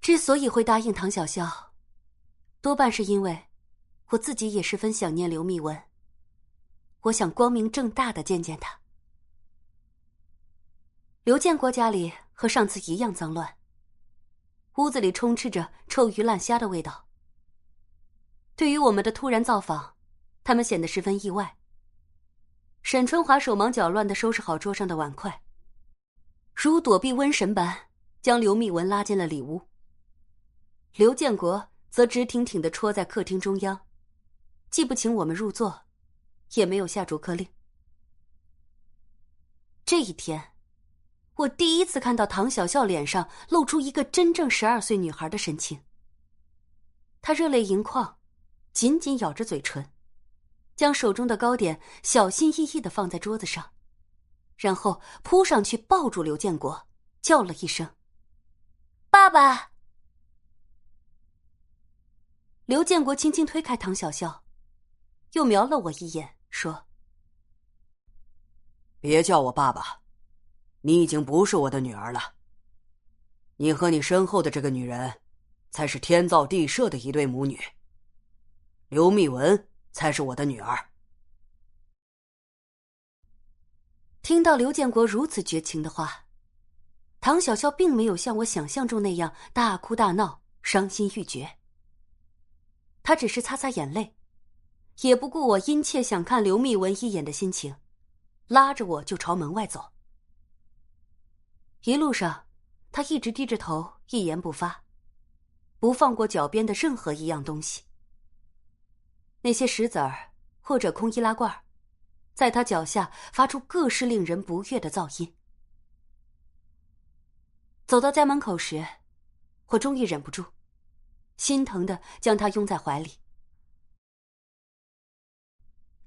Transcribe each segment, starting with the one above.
之所以会答应唐小笑，多半是因为我自己也十分想念刘密文。我想光明正大的见见他。刘建国家里和上次一样脏乱，屋子里充斥着臭鱼烂虾的味道。对于我们的突然造访，他们显得十分意外。沈春华手忙脚乱的收拾好桌上的碗筷，如躲避瘟神般将刘密文拉进了里屋。刘建国则直挺挺的戳在客厅中央，既不请我们入座，也没有下逐客令。这一天，我第一次看到唐小笑脸上露出一个真正十二岁女孩的神情。她热泪盈眶，紧紧咬着嘴唇，将手中的糕点小心翼翼的放在桌子上，然后扑上去抱住刘建国，叫了一声：“爸爸。”刘建国轻轻推开唐小笑，又瞄了我一眼，说：“别叫我爸爸，你已经不是我的女儿了。你和你身后的这个女人，才是天造地设的一对母女。刘密文才是我的女儿。”听到刘建国如此绝情的话，唐小笑并没有像我想象中那样大哭大闹、伤心欲绝。他只是擦擦眼泪，也不顾我殷切想看刘密文一眼的心情，拉着我就朝门外走。一路上，他一直低着头，一言不发，不放过脚边的任何一样东西。那些石子儿或者空易拉罐，在他脚下发出各式令人不悦的噪音。走到家门口时，我终于忍不住。心疼的将她拥在怀里。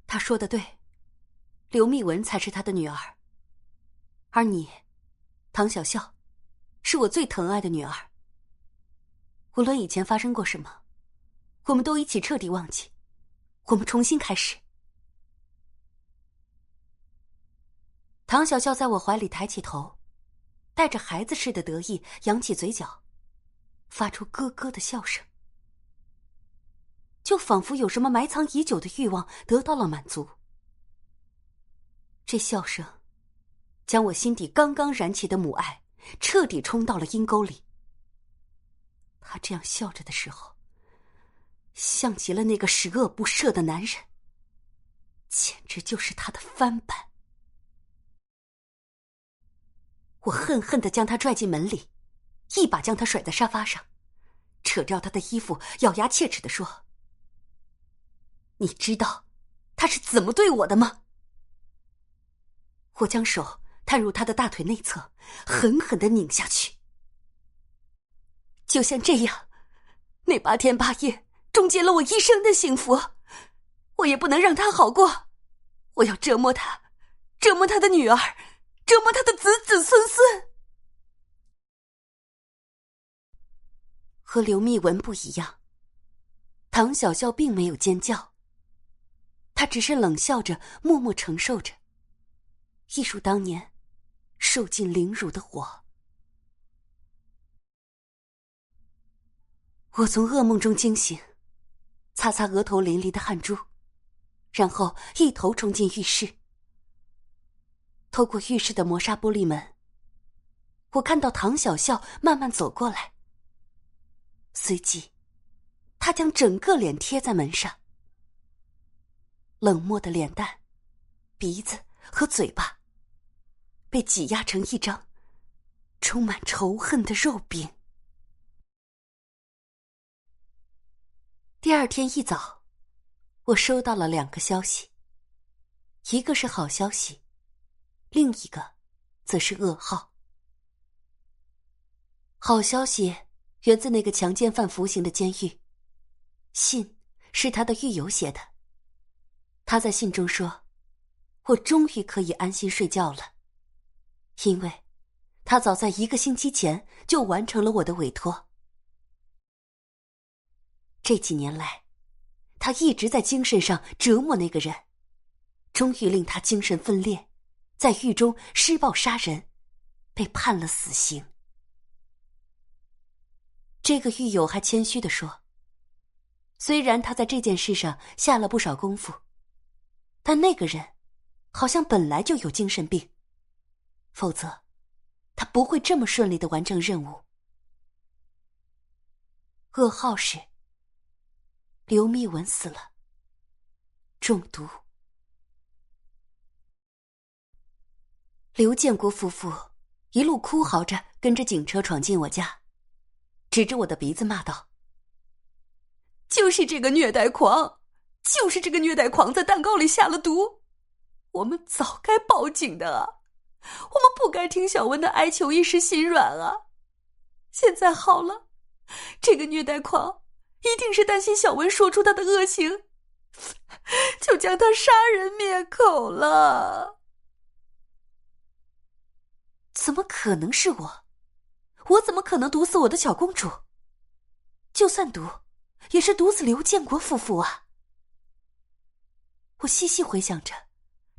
他说的对，刘密文才是他的女儿，而你，唐小笑，是我最疼爱的女儿。无论以前发生过什么，我们都一起彻底忘记，我们重新开始。唐小笑在我怀里抬起头，带着孩子似的得意，扬起嘴角。发出咯咯的笑声，就仿佛有什么埋藏已久的欲望得到了满足。这笑声，将我心底刚刚燃起的母爱彻底冲到了阴沟里。他这样笑着的时候，像极了那个十恶不赦的男人，简直就是他的翻版。我恨恨的将他拽进门里。一把将他甩在沙发上，扯掉他的衣服，咬牙切齿的说：“你知道他是怎么对我的吗？”我将手探入他的大腿内侧，狠狠的拧下去。就像这样，那八天八夜终结了我一生的幸福，我也不能让他好过。我要折磨他，折磨他的女儿，折磨他的子子孙孙。和刘密文不一样，唐小笑并没有尖叫。他只是冷笑着，默默承受着。一如当年，受尽凌辱的我。我从噩梦中惊醒，擦擦额头淋漓的汗珠，然后一头冲进浴室。透过浴室的磨砂玻璃门，我看到唐小笑慢慢走过来。随即，他将整个脸贴在门上，冷漠的脸蛋、鼻子和嘴巴被挤压成一张充满仇恨的肉饼。第二天一早，我收到了两个消息，一个是好消息，另一个则是噩耗。好消息。源自那个强奸犯服刑的监狱，信是他的狱友写的。他在信中说：“我终于可以安心睡觉了，因为，他早在一个星期前就完成了我的委托。这几年来，他一直在精神上折磨那个人，终于令他精神分裂，在狱中施暴杀人，被判了死刑。”这个狱友还谦虚的说：“虽然他在这件事上下了不少功夫，但那个人好像本来就有精神病，否则他不会这么顺利的完成任务。”噩耗是，刘密文死了，中毒。刘建国夫妇一路哭嚎着跟着警车闯进我家，指着我的鼻子骂道：“就是这个虐待狂，就是这个虐待狂在蛋糕里下了毒！我们早该报警的啊，我们不该听小文的哀求一时心软啊！现在好了。”这个虐待狂一定是担心小文说出他的恶行，就将他杀人灭口了。怎么可能是我？我怎么可能毒死我的小公主？就算毒，也是毒死刘建国夫妇啊！我细细回想着，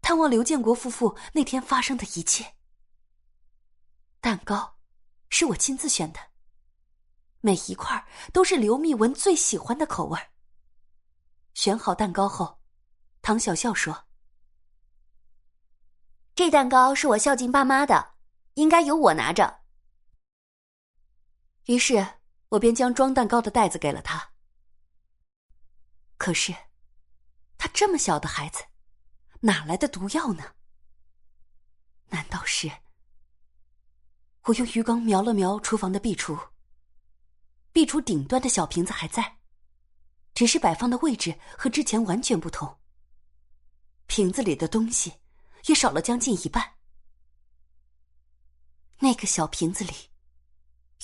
探望刘建国夫妇那天发生的一切。蛋糕是我亲自选的。每一块都是刘密文最喜欢的口味选好蛋糕后，唐小笑说：“这蛋糕是我孝敬爸妈的，应该由我拿着。”于是我便将装蛋糕的袋子给了他。可是，他这么小的孩子，哪来的毒药呢？难道是？我用鱼缸瞄了瞄厨房的壁橱。壁橱顶端的小瓶子还在，只是摆放的位置和之前完全不同。瓶子里的东西也少了将近一半。那个小瓶子里，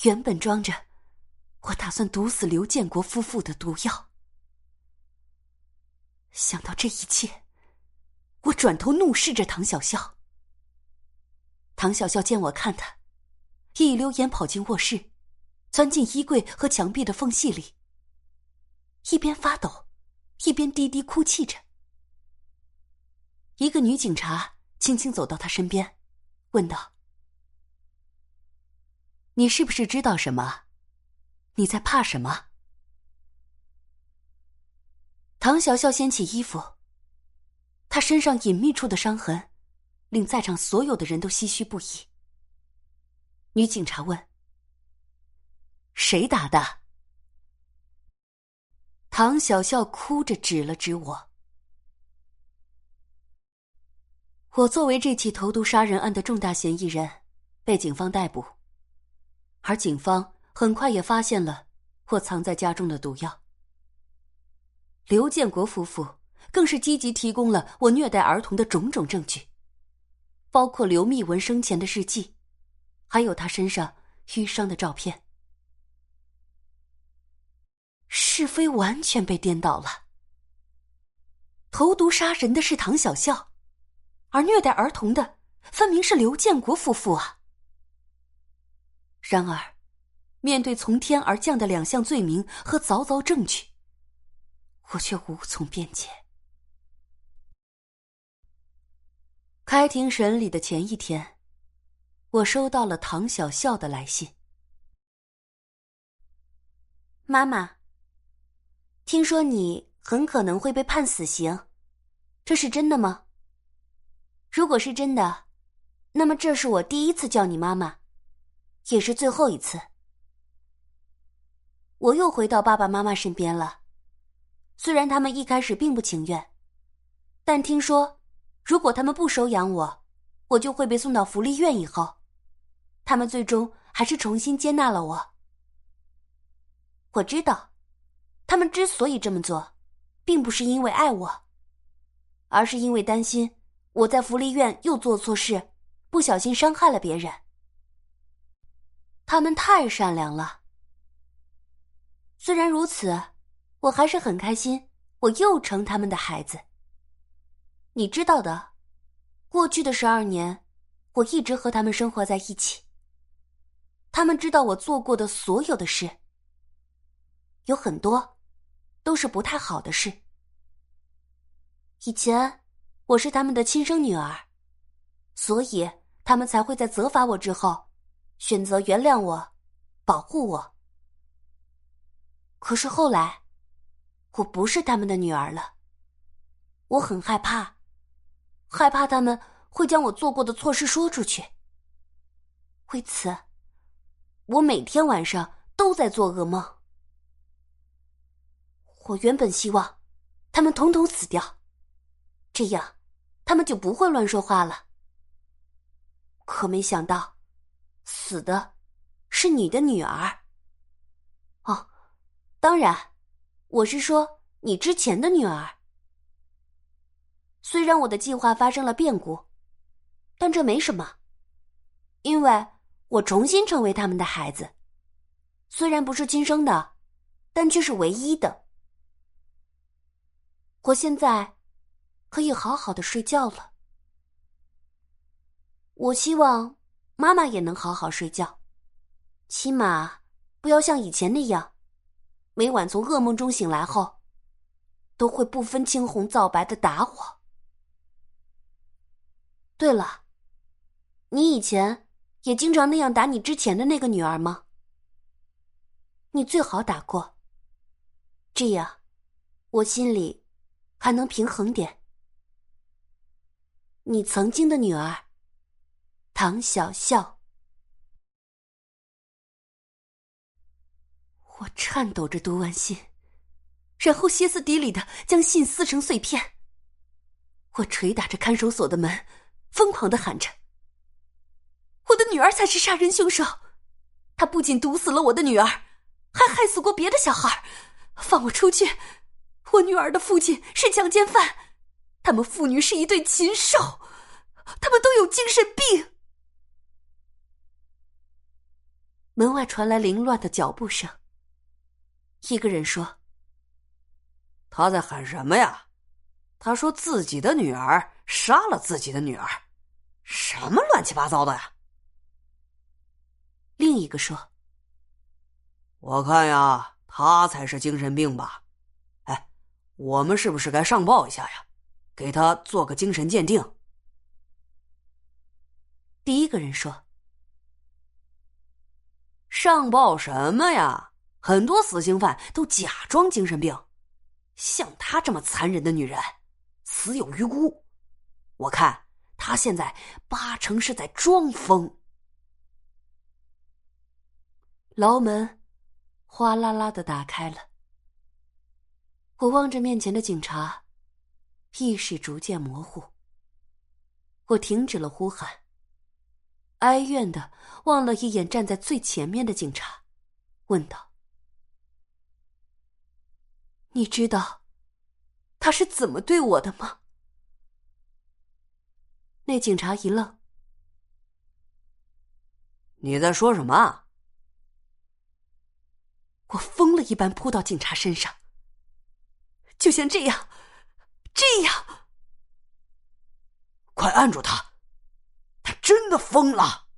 原本装着我打算毒死刘建国夫妇的毒药。想到这一切，我转头怒视着唐小笑。唐小笑见我看他，一溜烟跑进卧室。钻进衣柜和墙壁的缝隙里，一边发抖，一边低低哭泣着。一个女警察轻轻走到他身边，问道：“你是不是知道什么？你在怕什么？”唐小笑掀起衣服，他身上隐秘处的伤痕，令在场所有的人都唏嘘不已。女警察问。谁打的？唐小笑哭着指了指我。我作为这起投毒杀人案的重大嫌疑人，被警方逮捕，而警方很快也发现了我藏在家中的毒药。刘建国夫妇更是积极提供了我虐待儿童的种种证据，包括刘密文生前的日记，还有他身上淤伤的照片。是非完全被颠倒了。投毒杀人的是唐小笑，而虐待儿童的分明是刘建国夫妇啊！然而，面对从天而降的两项罪名和凿凿证据，我却无从辩解。开庭审理的前一天，我收到了唐小笑的来信。妈妈。听说你很可能会被判死刑，这是真的吗？如果是真的，那么这是我第一次叫你妈妈，也是最后一次。我又回到爸爸妈妈身边了，虽然他们一开始并不情愿，但听说如果他们不收养我，我就会被送到福利院。以后，他们最终还是重新接纳了我。我知道。他们之所以这么做，并不是因为爱我，而是因为担心我在福利院又做错事，不小心伤害了别人。他们太善良了。虽然如此，我还是很开心，我又成他们的孩子。你知道的，过去的十二年，我一直和他们生活在一起。他们知道我做过的所有的事，有很多。都是不太好的事。以前我是他们的亲生女儿，所以他们才会在责罚我之后，选择原谅我，保护我。可是后来，我不是他们的女儿了。我很害怕，害怕他们会将我做过的错事说出去。为此，我每天晚上都在做噩梦。我原本希望他们统统死掉，这样他们就不会乱说话了。可没想到，死的是你的女儿。哦，当然，我是说你之前的女儿。虽然我的计划发生了变故，但这没什么，因为我重新成为他们的孩子，虽然不是亲生的，但却是唯一的。我现在可以好好的睡觉了。我希望妈妈也能好好睡觉，起码不要像以前那样，每晚从噩梦中醒来后，都会不分青红皂白的打我。对了，你以前也经常那样打你之前的那个女儿吗？你最好打过，这样我心里。还能平衡点。你曾经的女儿，唐小笑。我颤抖着读完信，然后歇斯底里的将信撕成碎片。我捶打着看守所的门，疯狂的喊着：“我的女儿才是杀人凶手！她不仅毒死了我的女儿，还害死过别的小孩！放我出去！”我女儿的父亲是强奸犯，他们父女是一对禽兽，他们都有精神病。门外传来凌乱的脚步声。一个人说：“他在喊什么呀？他说自己的女儿杀了自己的女儿，什么乱七八糟的呀？”另一个说：“我看呀，他才是精神病吧。”哎我们是不是该上报一下呀？给他做个精神鉴定。第一个人说：“上报什么呀？很多死刑犯都假装精神病，像她这么残忍的女人，死有余辜。我看她现在八成是在装疯。”牢门哗啦啦的打开了。我望着面前的警察，意识逐渐模糊。我停止了呼喊，哀怨的望了一眼站在最前面的警察，问道：“你知道他是怎么对我的吗？”那警察一愣：“你在说什么？”我疯了一般扑到警察身上。就像这样，这样，快按住他！他真的疯了。